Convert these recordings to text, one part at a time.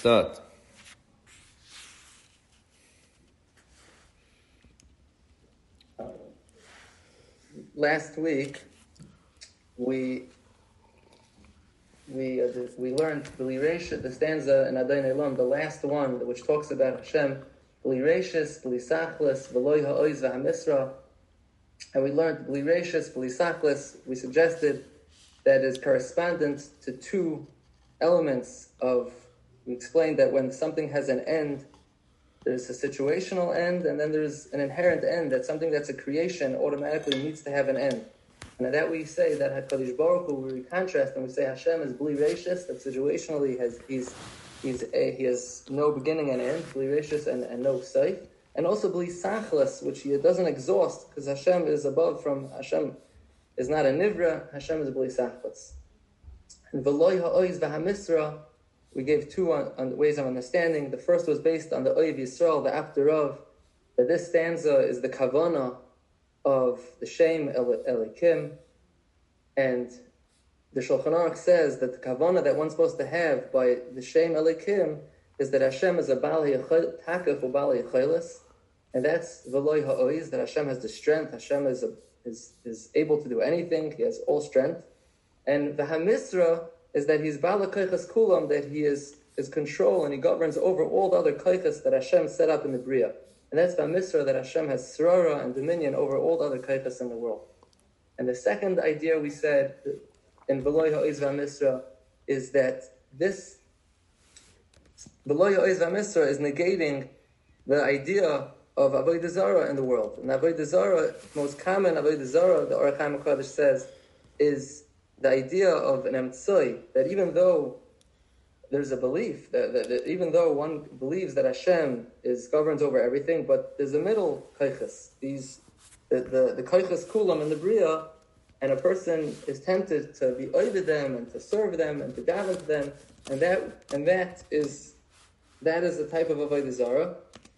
Start. Last week, we we uh, we learned the stanza in Adon Olam, the last one, which talks about Hashem, B'lirashis, B'lisachlis, V'loy ha'oiz v'hamisra, and we learned B'lirashis, B'lisachlis, we suggested that is correspondent to two elements of we explained that when something has an end, there's a situational end, and then there's an inherent end. That something that's a creation automatically needs to have an end. And that we say that Hakadosh Baruch Hu, we contrast and we say Hashem is bli rachis, that situationally has he's he's a, he has no beginning and end, bli rachis and, and no safe, and also bli sachlas, which he doesn't exhaust because Hashem is above from Hashem is not a nivra, Hashem is bli sachlas. And v'loy ha'oiz v'hamisra we gave two on, on ways of understanding. The first was based on the Oiv Yisrael, the After that this stanza is the kavana of the Shem Elikim, and the Shulchan Aruch says that the kavana that one's supposed to have by the Shem Elikim is that Hashem is a Bali Takaf or Bali and that's Veloy Ha'oiz, that Hashem has the strength, Hashem is, a, is, is able to do anything, He has all strength. And the Hamisra is that he's Bala Kaichas Kulam, that he is his control and he governs over all the other Kaichas that Hashem set up in the Bria. And that's Misra that Hashem has Srara and dominion over all the other Kaichas in the world. And the second idea we said in Veloy Ha'oiz Misra is that this Veloy Ha'oiz Misra is negating the idea of Avodah Zarah in the world. And Avodah Zarah, most common Avodah Zarah, the Orach HaMakodesh says, is the idea of an emtsoi, that even though there's a belief that, that, that, even though one believes that Hashem is governs over everything, but there's a middle kaiches, these the the, the kaiches kulam and the bria, and a person is tempted to be over them and to serve them and to daven to them, and that and that is that is the type of avodah zara,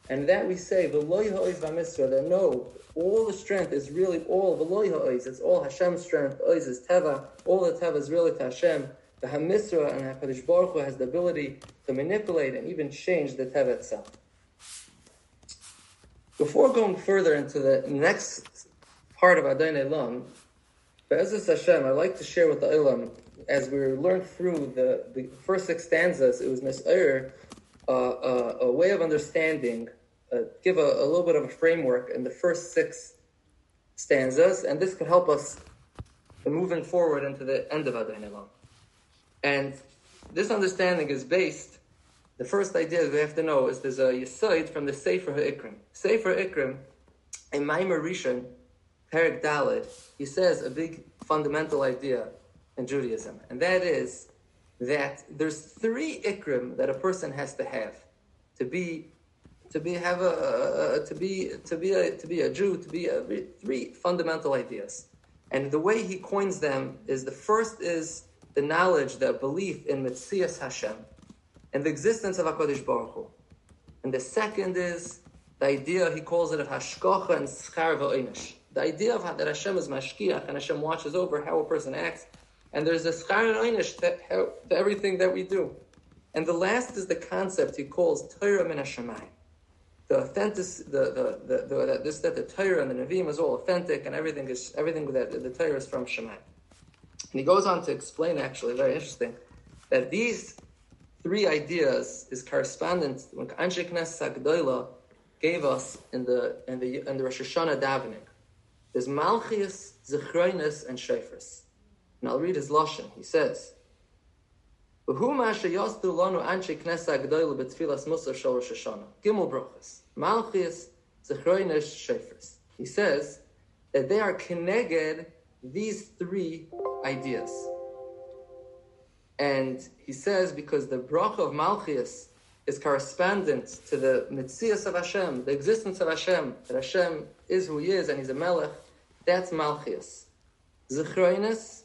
and that we say that no, all the strength is really all the. It's all Hashem's strength. Oiz is teva. All the teva is really to Hashem. The Hamisra and Hakadosh Baruch Hu has the ability to manipulate and even change the teva itself. Before going further into the next part of Adon Olam, Be'ezus Hashem, I'd like to share with the Elam, as we learned through the, the first six stanzas, it was Nis'ayr, uh, a way of understanding uh, give a, a, little bit of a framework in the first six stanzas, and this could help us in moving forward into the end of Adon Olam. And this understanding is based, the first idea we have to know is there's a Yisoid from the Sefer HaIkrim. Sefer HaIkrim, in Maimar Rishon, Perik Dalid, he says a big fundamental idea in Judaism, and that is that there's three ikrim that a person has to have to be to be have a, to be to be a, to be a Jew to be a, three fundamental ideas, and the way he coins them is the first is the knowledge, the belief in Mitzias Hashem, and the existence of Hakadosh Baruch Hu, and the second is the idea he calls it of Hashkocha and Schar V'Oinish, the idea of that Hashem is Mashkiach and Hashem watches over how a person acts, and there's a Schar V'Oinish to, everything that we do. And the last is the concept he calls Torah min Hashemayim the authentic, the, the, the, the, this, that the Torah and the Nevi'im is all authentic and everything is, everything that the Torah is from Shemai. And he goes on to explain, actually, very interesting, that these three ideas is correspondent when Anshe Knesset gave us in the, in the, in the Rosh Hashanah davening. There's Malchias, Zechroinus, and Shofars. And I'll read his Lashon. He says. He says that they are connected these three ideas. And he says because the bracha of Malchus is correspondent to the mitzias of Hashem, the existence of Hashem, that Hashem is who He is and He's a Melech, that's Malchus. Zechroinus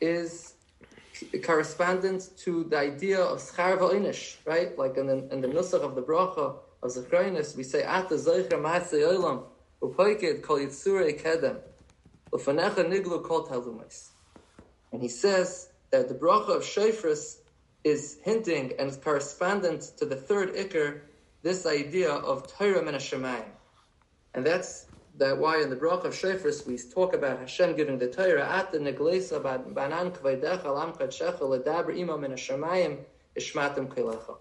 is correspondent to the idea of Schar V'Oinish, right? Like in the, in the Nusach of the bracha, of Zechroinus, we say, Ata Zeicher Maasei Olam, Upoiked Kol Yitzurei Kedem, Ufanecha Niglu Kol Talumais. And he says that the bracha of Shofris is hinting and is correspondent to the third ikr, this idea of Torah min Hashemayim. And that's that why in the Brach of Shofars we talk about Hashem giving the Torah at the Neglesa banan kvaydecha lam kadshecha ledabr Imam min Hashemayim ishmatim kelecha.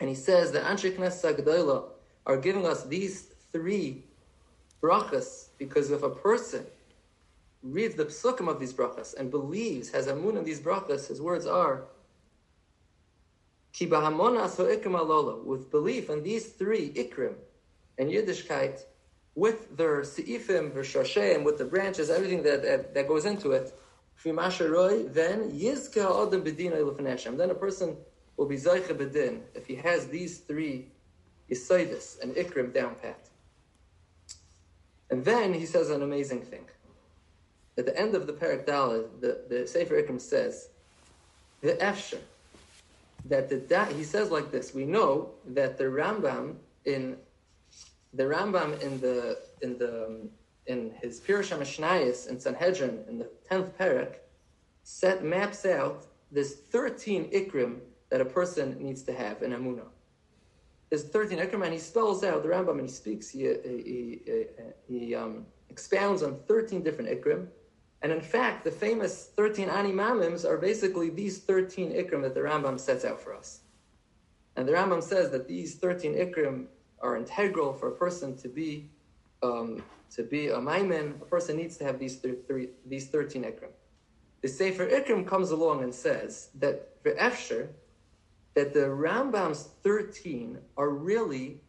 And he says that Anshe Knesset are giving us these three brachas because if a person reads the psukim of these brachas and believes, has amun in these brachas, his words are Ki with belief in these three ikrim and Yiddishkeit, with their seifim, v'shosheim, with the branches, everything that, that, that goes into it, then yizka Then a person will be zaycha bedin if he has these three yisaidis and ikrim down pat. And then he says an amazing thing. At the end of the Parak the, the Sefer Ikrim says, the Efsher, that the he says like this: We know that the Rambam in the Rambam in the in the in his Pirush Mishnayis in Sanhedrin in the tenth parak set maps out this thirteen ikrim that a person needs to have in Amunah. There's thirteen ikrim, and he spells out the Rambam and he speaks. He he, he, he um, expounds on thirteen different ikrim and in fact, the famous 13 animamims are basically these 13 ikrim that the Rambam sets out for us. And the Rambam says that these 13 ikrim are integral for a person to be um, to be a maimin. A person needs to have these th- three, these 13 ikrim. The Sefer Ikrim comes along and says that for Efsher, that the Rambam's 13 are really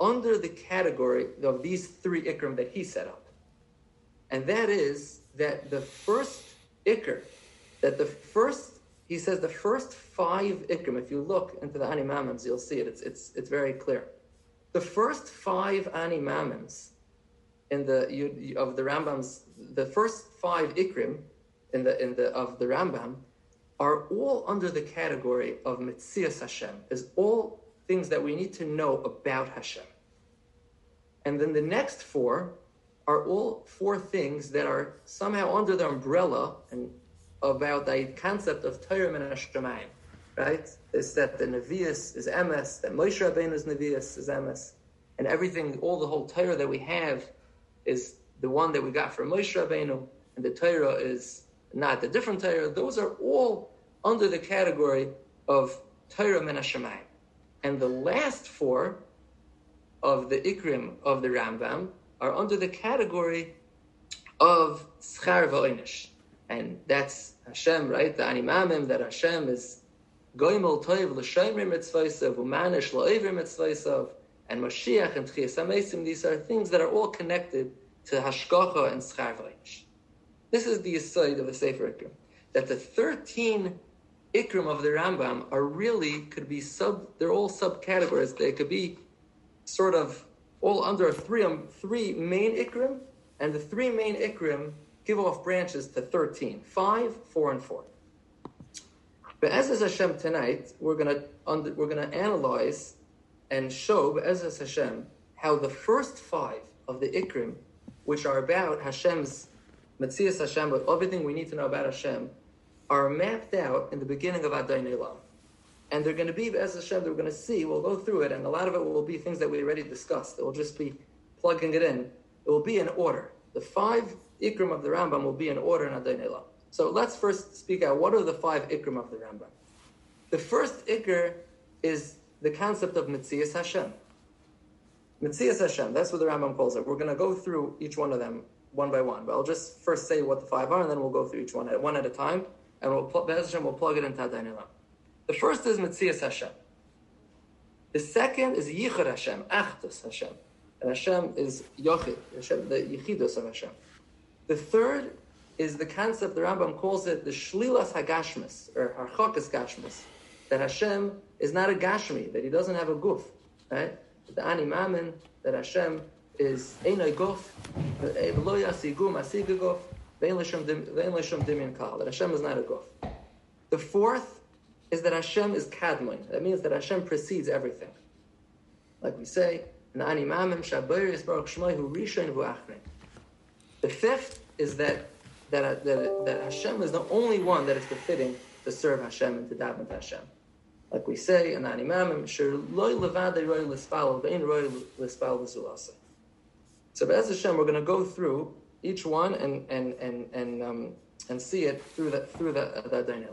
under the category of these three ikrim that he set up. And that is that the first ikr, that the first, he says the first five ikrim, if you look into the animamams, you'll see it, it's, it's, it's very clear. The first five animamams in the, of the Rambam's, the first five ikrim in the, in the, of the Rambam are all under the category of Mitzias Hashem. Is all things that we need to know about Hashem. And then the next four are all four things that are somehow under the umbrella and about the concept of Torah and Hashemayim, right? Is that the Nevi'us is Emes, that Moshe Rabbeinu's Nevi'us is Emes, and everything, all the whole Torah that we have is the one that we got from Moshe Rabbeinu, and the Torah is not the different Torah. Those are all under the category of Torah Hashemayim. And the last four of the Ikrim of the Rambam are under the category of schar v'oinish. And that's Hashem, right? The animamim, that Hashem is Goimol Toiv L'Shomrim Mitzvaisav, Umanish L'Oivrim Mitzvaisav, and Mashiach and Tchias these are things that are all connected to Hashkocha and Schar This is the aside of the Sefer Ikrim, that the 13 Ikrim of the Rambam are really, could be sub, they're all subcategories, they could be sort of all under three, um, three main Ikrim, and the three main Ikrim give off branches to 13, 5, 4, and 4. Be'ezes Hashem tonight, we're gonna we're gonna analyze and show Be'ezes Hashem how the first five of the Ikrim, which are about Hashem's Metzias Hashem, but everything we need to know about Hashem, are mapped out in the beginning of Adain And they're going to be, as Hashem, they're going to see, we'll go through it, and a lot of it will be things that we already discussed. It will just be plugging it in. It will be in order. The five Ikrim of the Rambam will be in order in Adain so let's first speak out what are the five ikrim of the Rambam. The first ikr is the concept of Mitzias Hashem. Mitzias Hashem, that's what the Rambam calls it. We're going to go through each one of them one by one, but I'll just first say what the five are, and then we'll go through each one at one at a time, and we'll, Hashem, we'll plug it into Adon Elah. The first is Metzias Hashem. The second is Yichud Hashem, Achdus Hashem. And Hashem is Yochid, Hashem, the Yichidus of Hashem. The third is the concept, the Rambam calls it the Shlilas Hagashmis, or Harchakas Gashmis, that Hashem is not a Gashmi, that he doesn't have a guf, right? The Ani Mamin, that Hashem is Einoi Guf, V'lo Yasigu Masiga Guf, V'en L'Shem Dimyan Kal, that Hashem is not a guf. The fourth is that Hashem is kadmon. That means that Hashem precedes everything. Like we say. The fifth is that, that, that, that Hashem is the only one that is befitting to serve Hashem and to daven to Hashem. Like we say in the Animamim, loy levade roy lispal, vein roy lispal. So Be'ez Hashem, we're going to go through each one and and and and um, and see it through that through that that dynamic.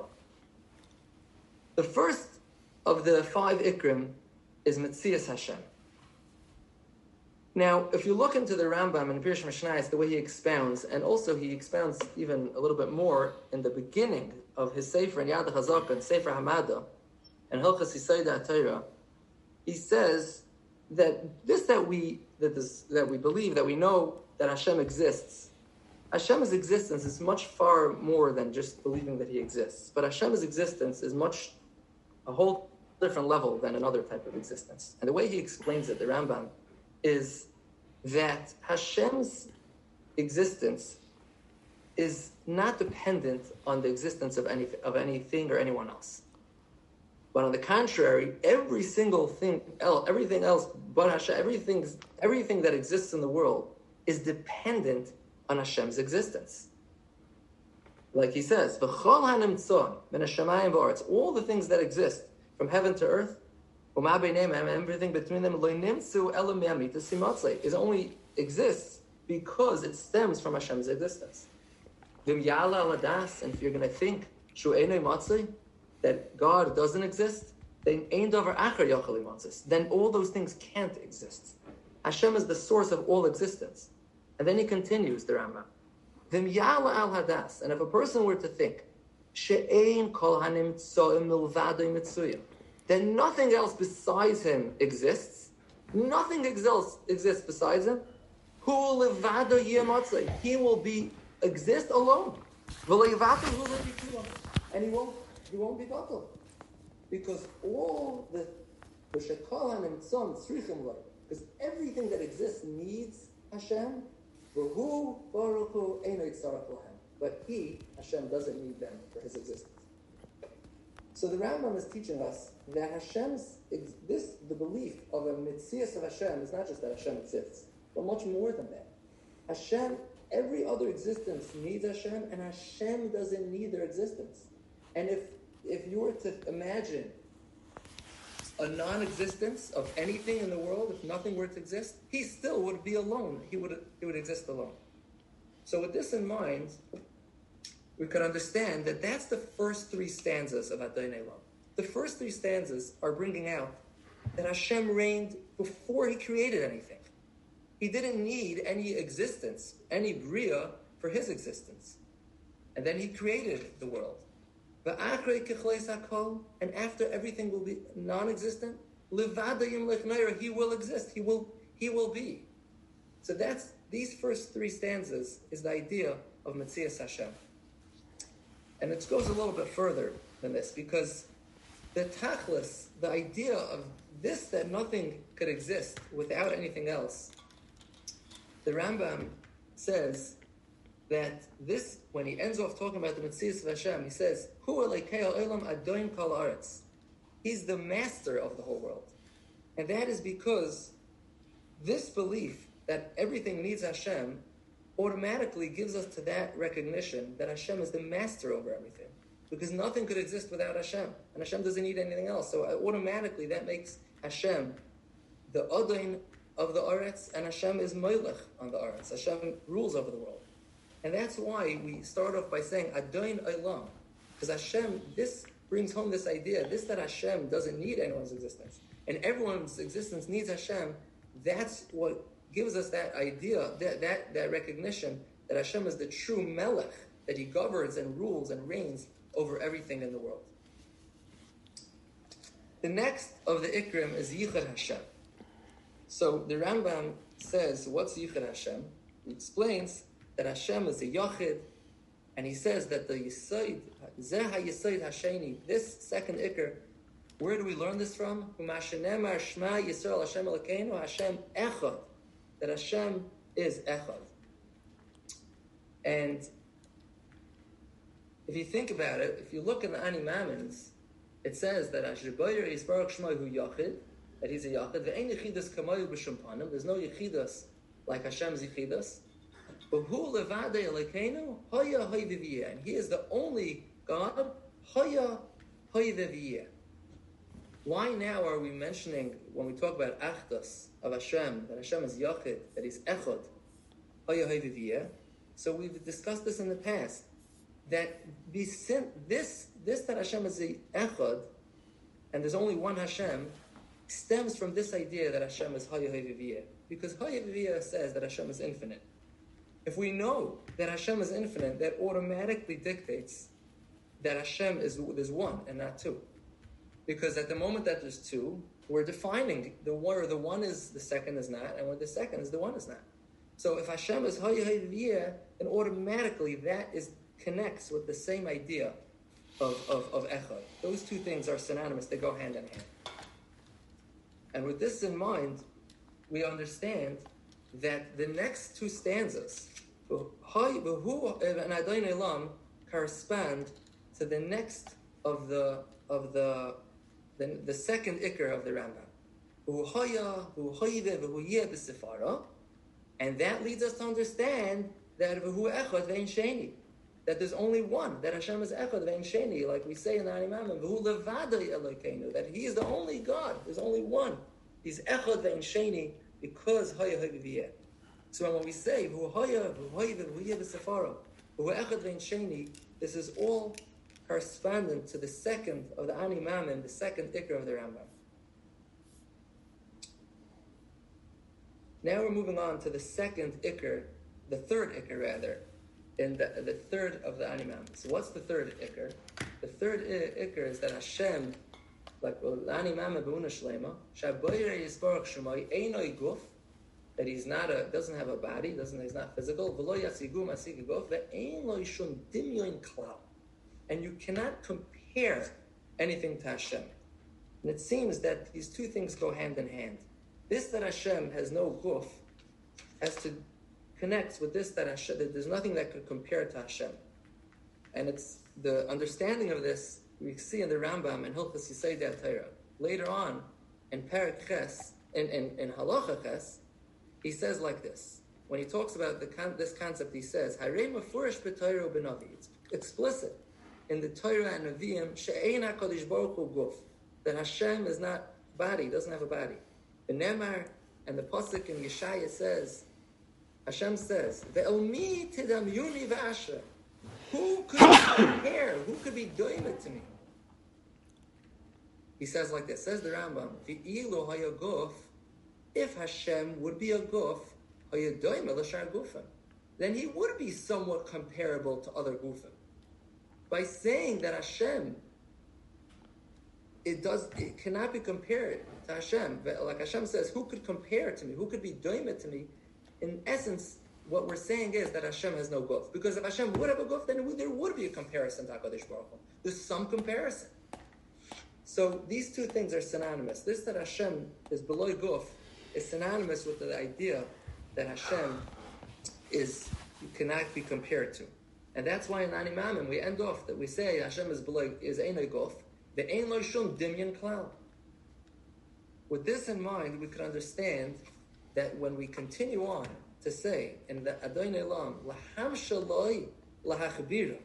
The first of the five ikrim is Metzias Hashem. Now, if you look into the Rambam and Pirush Mishnayos, the way he expounds, and also he expounds even a little bit more in the beginning of his Sefer and Yad HaChazakah and Sefer Hamada and Hilchas Yisayda Atayra, he says that this that we that this that we believe that we know that Hashem exists. Hashem's existence is much far more than just believing that He exists. But Hashem's existence is much a whole different level than another type of existence. And the way he explains it, the Rambam, is that Hashem's existence is not dependent on the existence of any of anything or anyone else. But on the contrary, every single thing else, everything else but Hashem, everything, everything that exists in the world is dependent on Hashem's existence. Like he says, all the things that exist from heaven to earth, everything between them, is only exists because it stems from Hashem's existence. And if you're going to think that God doesn't exist, then then all those things can't exist. Hashem is the source of all existence. And then he continues, the Rambam. And if a person were to think, then nothing else besides him exists. Nothing else exists besides him. Who will live? He will be exist alone. And he won't he won't be bottled. Because all the because everything that exists needs Hashem. But he, Hashem, doesn't need them for his existence. So the Rambam is teaching us that Hashem's this the belief of a mitzias of Hashem is not just that Hashem exists, but much more than that. Hashem, every other existence needs Hashem, and Hashem doesn't need their existence. And if if you were to imagine a non-existence of anything in the world, if nothing were to exist, he still would be alone. He would he would exist alone. So with this in mind, we can understand that that's the first three stanzas of Adonai Elam. The first three stanzas are bringing out that Hashem reigned before he created anything. He didn't need any existence, any bria for his existence. And then he created the world. And after everything will be non-existent, he will exist. He will, he will be. So that's these first three stanzas is the idea of Metzias Hashem. And it goes a little bit further than this because the tachlis, the idea of this that nothing could exist without anything else, the Rambam says that this, when he ends off talking about the Mitzvahs of Hashem, he says, Hu olam adoin kol aretz. He's the master of the whole world. And that is because this belief that everything needs Hashem automatically gives us to that recognition that Hashem is the master over everything. Because nothing could exist without Hashem. And Hashem doesn't need anything else. So uh, automatically that makes Hashem the Adain of the Aretz, and Hashem is Melech on the Aretz. Hashem rules over the world. And that's why we start off by saying Adoin Olam. Because Hashem, this brings home this idea, this that Hashem doesn't need anyone's existence. And everyone's existence needs Hashem. That's what gives us that idea, that, that, that recognition that Hashem is the true Melech, that he governs and rules and reigns over everything in the world. The next of the Ikrim is Yichud Hashem. So the Rambam says, what's Yichud Hashem? He explains that Hashem is a Yachid, and he says that the Yisoid, Zeh HaYisoid Hasheni, this second Ikr, where do we learn this from? Hashem Echad, that Hashem is Echad. And if you think about it, if you look in the Ani Mammons, it says that Ashriboyer is Baruch Shema Hu Yachid, that he's a Yachid. Ve'en Yechidas Kamayu B'Shumpanim. There's no Yechidas like Hashem's Yechidas. And he is the only God Hoya, hoya v'viyeh. Why now are we mentioning, when we talk about Achdus of Hashem, that Hashem is Yachid, that He's Echad, Hoya, hoya v'viyeh? So we've discussed this in the past, that this, this that Hashem is the Echad, and there's only one Hashem, stems from this idea that Hashem is hoya. Because Hoya says that Hashem is infinite. If we know that Hashem is infinite, that automatically dictates that Hashem is there's one and not two. Because at the moment that there's two, we're defining the one, or the one is the second is not, and where the second is the one is not. So if Hashem is Hayah then automatically that is connects with the same idea of, of, of Echad. Those two things are synonymous, they go hand in hand. And with this in mind, we understand that the next two stanzas, correspond to the next of the of the the, the second ikr of the Rambam. And that leads us to understand that that there's only one, that Hashem is echad vein like we say in the Animam, that He is the only God. There's only one. He's echad vein sheni because haya haya So when we say hu haya hu haya hu hu echad vein sheni, this is all correspondent to the second of the Ani Mammon, the second Ikr of the Rambam. Now we're moving on to the second Ikr, the third Ikr rather, in the, the third of the Ani Mammon. So what's the third Ikr? The third Ikr is that Hashem, like Ani Mammon B'una Shlema, Shaboyre Yisbarach Shemai Einoi Guf, that he's not a doesn't have a body, doesn't he's not physical. V'lo yasigu masigi guf ve'ein lo yishun dimyon klal and you cannot compare anything to Hashem. And it seems that these two things go hand in hand. This that Hashem has no guf has to connect with this that Hashem, that there's nothing that could compare to Hashem. And it's the understanding of this we see in the Rambam and Hilchas Yisei Torah. Later on, in Parak Ches, in, in, in Halacha Ches, he says like this. When he talks about the this concept, he says, It's explicit in the Torah and Nevi'im, she'ein HaKadosh Baruch Hu guf, that Hashem is not body, doesn't have a body. The Nemar and the Pasuk in Yeshaya says, Hashem says, Ve'omi tidam yuni v'asher. Who could compare? Who could be doing it to me? He says like this, says the Rambam, V'ilu hayaguf, if Hashem would be a guf, hayadoim l'shar gufim, then he would be somewhat comparable to other gufim by saying that Hashem, it does, it cannot be compared to Hashem. Like Hashem says, who could compare to me? Who could be doing it to me? In essence, what we're saying is that Hashem has no guf. Because if Hashem would have a guf, then there would be a comparison to HaKadosh Baruch Hu. There's some comparison. So these two things are synonymous. This that Hashem is below guf is synonymous with the idea that Hashem is you cannot be compared to. And that's why in Animamim we end off that we say Hashem is below is Einoi Gof, the Ein Shum Dimyan Klal. With this in mind, we can understand that when we continue on to say in the Adon Olam, Laham Shaloi Lahachbira,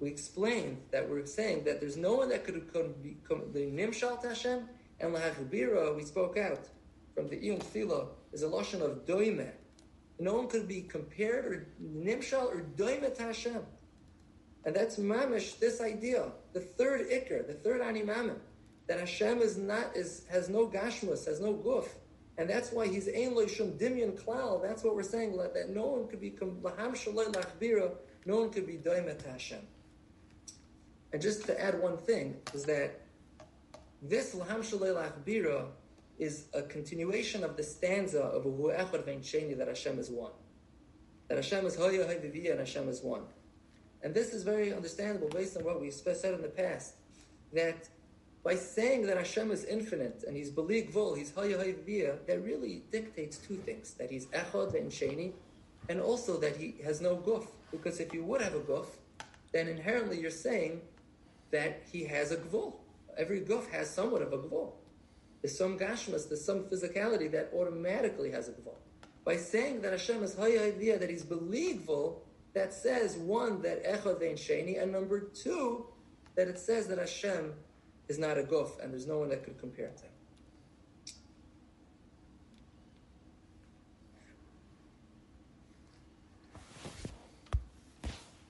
we explained that we're saying that there's no one that could become the Nimshal Hashem, and Lahachbira, we spoke out from the Iyun Philo, is a lotion of Doimeh, no one could be compared or nimshal or doimet Hashem. And that's mamish, this idea, the third ikr, the third animamim, that Hashem is not is has no gashmus, has no guf. And that's why he's ein loishum dimyan klal. That's what we're saying, that no one could be laham shaloi lachbira, no one could be doimet Hashem. And just to add one thing, is that this laham shaloi lachbira is a continuation of the stanza of Uhu Echad Vein Sheni that Hashem is one. That Hashem is Hoya Hayviviya and Hashem is one. And this is very understandable based on what we said in the past. That by saying that Hashem is infinite and He's Belig Vol, He's Hoya that really dictates two things. That He's Echad Vein Sheni and also that He has no guf. Because if you would have a guf, then inherently you're saying that He has a gvul. Every guf has somewhat of a gvul. There's some gashmas, there's some physicality that automatically has a gvul. By saying that Hashem is high that He's believable, that says one that echad vein sheni, and number two that it says that Hashem is not a guf and there's no one that could compare to him.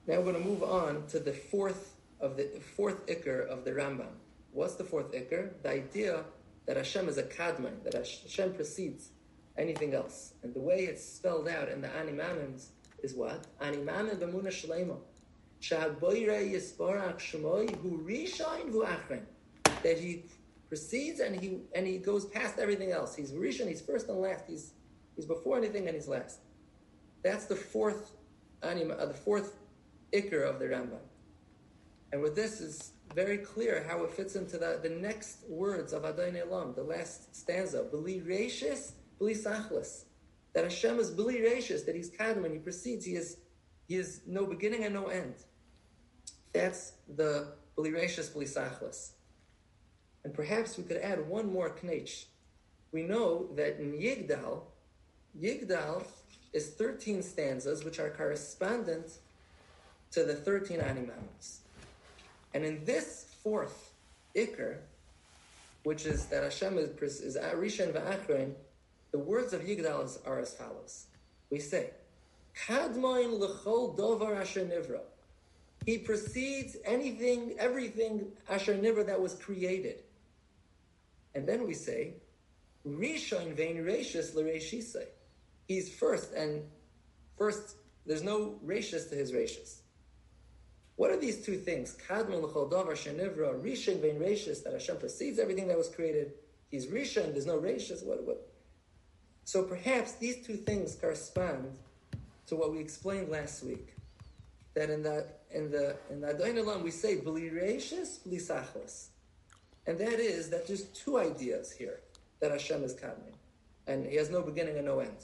Now we're going to move on to the fourth of the fourth ikr of the Rambam. What's the fourth ikr? The idea that Hashem is a kadman, that Hashem precedes anything else. And the way it's spelled out in the Animamins is what? Animamin b'muna shalema. Sha'boire yisbarach shemoy hu rishain hu. That he precedes and he and he goes past everything else. He's rishon, he's first and last. He's he's before anything and he's last. That's the fourth anima, uh, the fourth ikr of the Rambam. And with this is very clear how it fits into the, the next words of Adon Olam, the last stanza. Beli reishis, beli sachlis. That Hashem is beli reishis, that He's kadam, and He proceeds, He is, he is no beginning and no end. That's the beli reishis, beli sachlis. And perhaps we could add one more knech. We know that in Yigdal, Yigdal is 13 stanzas which are correspondent to the 13 animals. And in this fourth ikr, which is that Hashem is, is v'Achrein, the words of Yigdal are as follows. We say, Kadmoin l'chol dovar asher nivra. He precedes anything, everything asher nivra that was created. And then we say, Rishon vein reishis l'reishisei. He's first, and first, there's no reishis to his reishis. What are these two things? Kadmon l'chol davar shenivra, rishon vein reishis, that Hashem precedes everything that was created. He's rishon, there's no reishis. What, what? So perhaps these two things correspond to what we explained last week. That in the in the in the Adon we say bli reishis, bli sachlis. And that is that there's two ideas here that Hashem is kadmon. And he has no beginning and no end.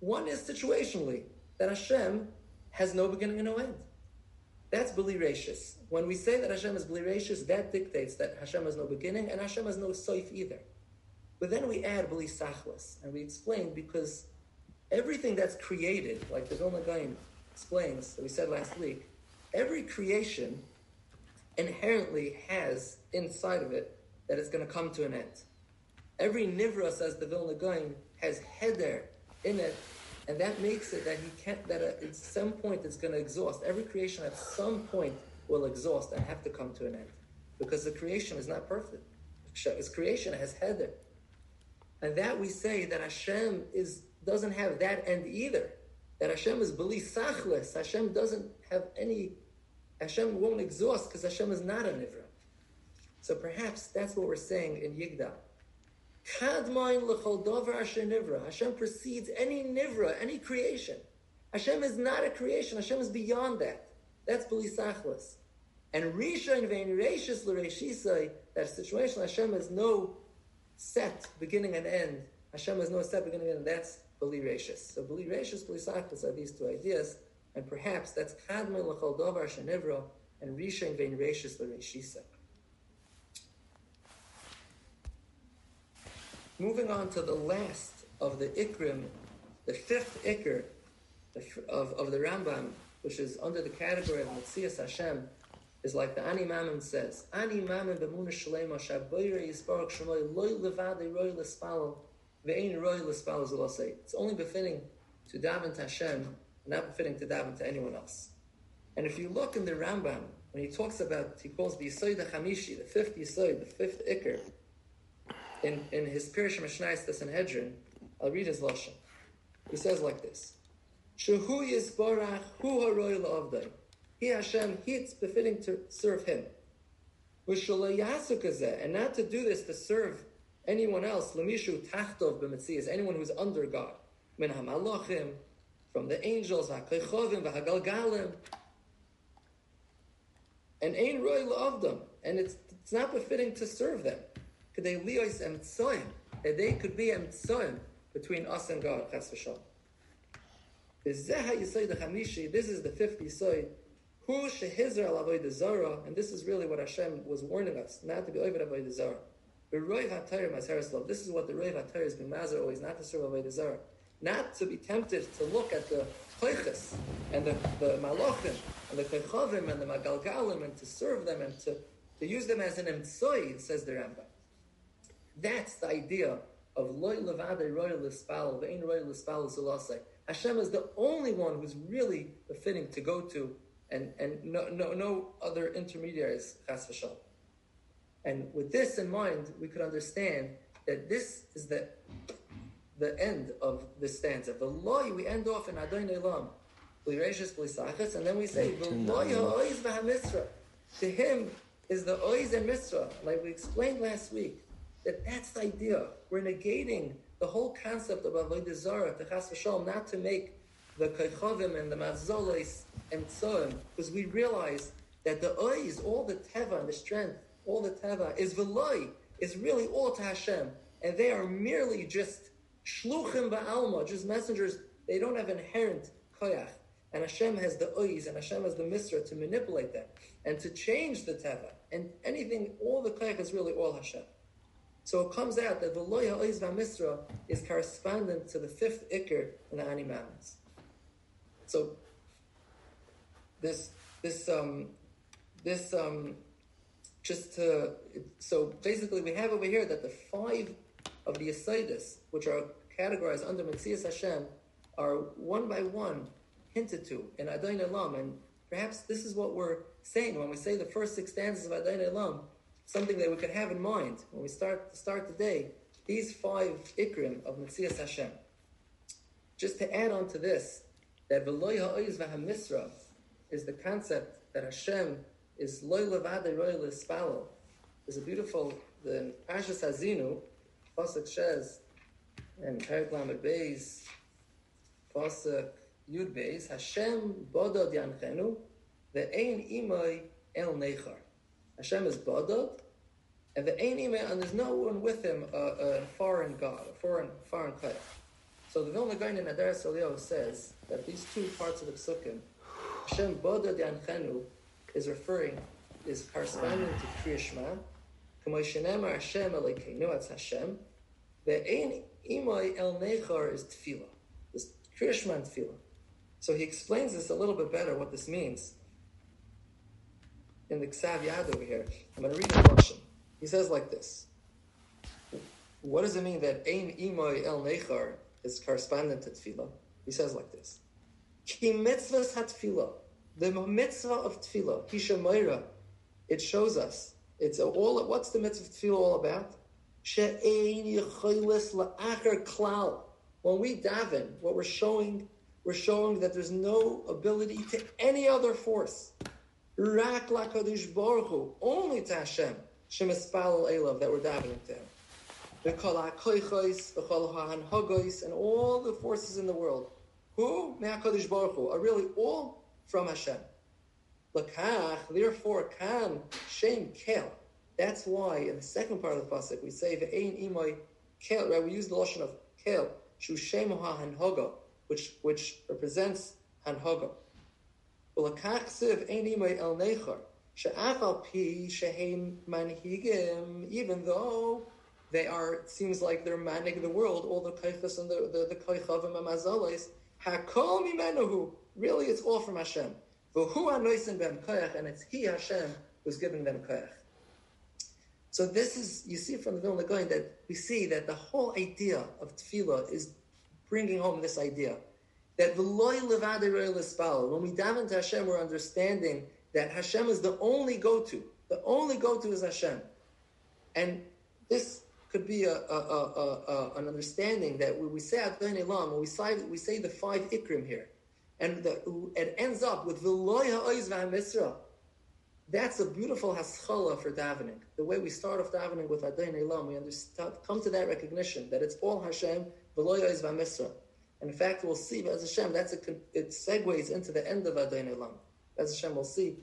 One is situationally, that Hashem has no beginning and no end. That's Bili Rashis. When we say that Hashem is Bili Rashis, that dictates that Hashem has no beginning and Hashem has no soif either. But then we add Bili Sachlis, and we explain because everything that's created, like the Vilna Gaon explains, that we said last week, every creation inherently has inside of it that it's going to come to an end. Every Nivra, says the Vilna Gaon, has heder in it and that makes it that he can't that uh, at some point it's going to exhaust. Every creation at some point will exhaust and have to come to an end because the creation is not perfect. Its creation has heder, and that we say that Hashem is doesn't have that end either. That Hashem is beli sachlis. Hashem doesn't have any. Hashem won't exhaust because Hashem is not a nivra. So perhaps that's what we're saying in Yigdal. Hashem precedes any nivra, any creation. Hashem is not a creation. Hashem is beyond that. That's Belisachlis. And Rishon vein Reishis l'Reishisai, that situation, Hashem has no set beginning and end. Hashem has no set beginning and end. That's Beli. So Beli Reishis, Belisachlis are these two ideas. And perhaps that's Kadmon l'chol dovar shenivra and Rishon vein Reishis l'Reishisai. Moving on to the last of the Ikrim, the fifth Ikr of, of the Rambam, which is under the category of Metzias Hashem, is like the Ani Mammon says, Ani Mammon b'muna shalema shaboyre yisbarach shemoy loy levade roy l'spalo ve'ein roy l'spalo zelosei. It's only befitting to daven to Hashem, not befitting to daven to anyone else. And if you look in the Rambam, when he talks about, he calls the Yisoid HaChamishi, the fifth Yisoid, the fifth Ikr, in, in his Pirish Mishnais, the Sanhedrin, I'll read his Lashon. He says like this. Shehu Yisbarach Hu Haroy La'avdai. He Hashem, he it's befitting to serve him. And not to do this to serve anyone else, Lamishu Tachtov B'Metzias, anyone who's under God. Min HaMalachim, from the angels, HaKaychovim, VaHagalgalim. And Ein Roy La'avdam. And it's, it's not befitting to serve them that they could be emtsoim between us and God. Chas v'shal. This is the fifth yisoid. Who shehizar al avodah and this is really what Hashem was warning us, not to be over avodah zara. This is what the Roiv HaTorah is being mazar always, not to serve avodah zara. Not to be tempted to look at the koiches and the, the malachim and the koichavim and the magalgalim and to serve them and to to use them as an emtsoy, says the Rambam. That's the idea of loy levade roy l'spal, ve'in roy l'spal zulasei. Hashem is the only one who's really fitting to go to, and, and no, no, no other intermediaries, chas v'shal. And with this in mind, we could understand that this is the the end of the stanza. The loy we end off in Adon Olam, and then we say the loy ha'oiz v'hamisra. To him is the oiz and misra, like we explained last week. That that's the idea. We're negating the whole concept of avodah zara to chas v'shalom, not to make the kaychavim and the mazolis and tzoim, because we realize that the oiz, all the teva and the strength, all the teva is v'loy, is really all to Hashem, and they are merely just shluchim ba'alma, just messengers. They don't have inherent koyach. And Hashem has the oiz, and Hashem has the misra to manipulate them and to change the teva. And anything, all the koyach is really all Hashem. So it comes out that the loya oiz v'misra is correspondent to the fifth ikr in the Ani Mountains. So this this um this um just to so basically we have over here that the five of the Asidus, which are categorized under Metzias Hashem, are one by one hinted to in Adon Olam. And perhaps this is what we're saying when we say the first six stanzas of Adon Olam, something that we can have in mind when we start start the day. These five ikrim of Metzias Hashem. Just to add on to this, that Veloy Ha'oiz V'Hamisra is the concept that Hashem is Loy Levade Roy L'Spalo. There's a beautiful, the Pashas Hazinu, Pasuk Shez, and Perik Lamed Beis, Pasuk Yud Beis, Hashem Bodod Yanchenu, Ve'ein Imoy El Nechar. Hashem is Bodod, and the Imoy, and there's no one with him, a, a foreign god, a foreign, foreign chayach. So the Vilna Gaon in Aderes Eliyahu says that these two parts of the Psukim, Hashem Bodod Yanchenu, is referring, is corresponding to Kriyashma, Shenemar Hashem Elokeinu, that's Hashem, the ein imay el nechar is tefillah. This Krishman tefillah. So he explains this a little bit better, what this means. In the Ksav Yad over here, I'm going to read the Russian. He says like this. What does it mean that ein imay el nechar is correspondent to tefillah? He says like this. Ki mitzvahs hatfillah. The mitzvah of tefillah, hishamayra, it shows us. It's all. What's the mitzvah of tefillah all about? When we daven, what we're showing, we're showing that there's no ability to any other force. Rak lakadosh baruch only to Hashem, shemispal elav that we're davening to Him. The Kol HaKoichos, the Kol HaHanhogos, and all the forces in the world, who me'akadosh baruch are really all from Hashem. Lakach, therefore, kan shem kel that's why in the second part of the pasuk we say the ein imoy kel. Right, we use the lotion of kel shushem hanhoga, which which represents hanhoga. Even though they are, it seems like they're manning the world, all the kaichas and the the, the kaichavim and mazalis. Hakol mimenuhu. Really, it's all from Hashem. V'hu anoisim ben koyach, and it's He Hashem who's giving them koyach. So this is, you see from the Vilna Gaon that we see that the whole idea of tefillah is bringing home this idea that v'loy levade when we daven to Hashem, we're understanding that Hashem is the only go-to. The only go-to is Hashem. And this could be a, a, a, an understanding that when we say Adon Olam, when we say, we say the five ikrim here, and the, it ends up with v'loy ha'oiz v'hamisra, that's a beautiful haschala for davening. The way we start off davening with Adon Olam, we understand, come to that recognition that it's all Hashem, v'lo yoiz v'misra. And in fact, we'll see, as Hashem, that's a, it segues into the end of Adon Olam. As Hashem, we'll see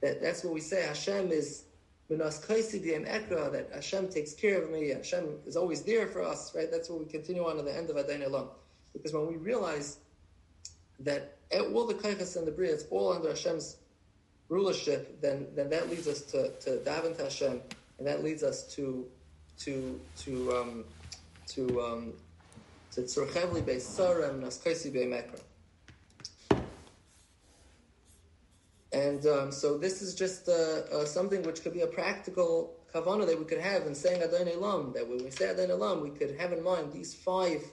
that that's what we say. Hashem is minas kaisi ekra, that Hashem takes care of me. Hashem is always there for us, right? That's what we continue on to the end of Elam. Because when we realize that all the kaichas and the bria, it's all under Hashem's rulership, then then that leads us to to daven to Hashem, and that leads us to to to um, to um, to tzorchevli beisarem naskaisi beimekra. And um, so this is just uh, uh, something which could be a practical kavana that we could have in saying Adon Olam, that when we say Adon Olam, we could have in mind these five,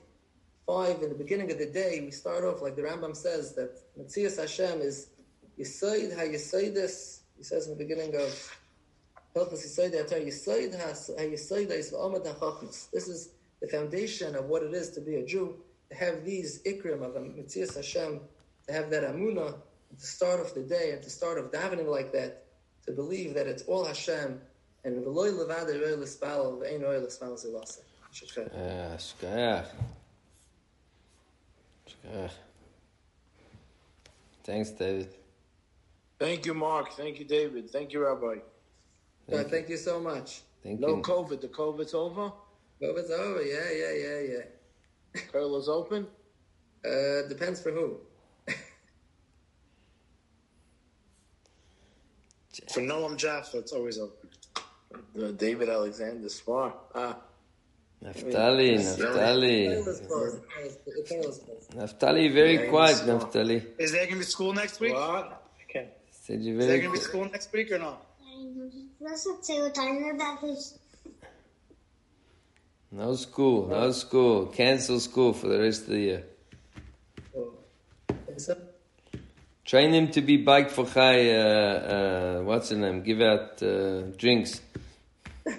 five in the beginning of the day, we start off, like the Rambam says, that Metzias Hashem is Yisoid HaYisoidis, he says in the beginning of Hilchas Yisoid HaTar, Yisoid V'omad HaChachmas. This is the foundation of what it is to be a Jew, to have these ikrim of the Metzias Hashem, to have that Amunah, at the start of the day, at the start of davening like that, to believe that it's all Hashem, and v'loy levad eroy l'spal, v'ein roy l'spal zilasa. Ah, shkayach. Shkayach. Thanks, David. Thank you, Mark. Thank you, David. Thank you, Rabbi. Thank, uh, thank you so much. Thank no you. COVID. The COVID's over. COVID's over. Yeah, yeah, yeah, yeah. Pearl is open. Uh, depends for who. For Noam Jaffa, it's always open. Uh, David Alexander Spar. Ah. Naftali, Naftali. Naftali, very Yeah, quiet, he's- Naftali. Is there going to be school next week? What? Okay. Said you Is there going to be quiet. school next week or not? Let's not say what time about this. No school, no school. Cancel school for the rest of the year. So, Train him to be bike for Chai, uh, uh, what's the name? Give out uh, drinks.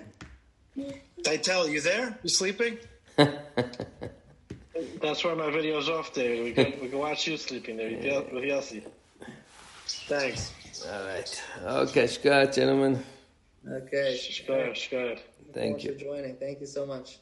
Titel, you there? You sleeping? That's why my video's off there. We can, we can watch you sleeping there with Yel- with Yossi. Thanks. All right. Okay, Shkat, gentlemen. okay. Shkar, shkar. Thank you. for joining. Thank you so much.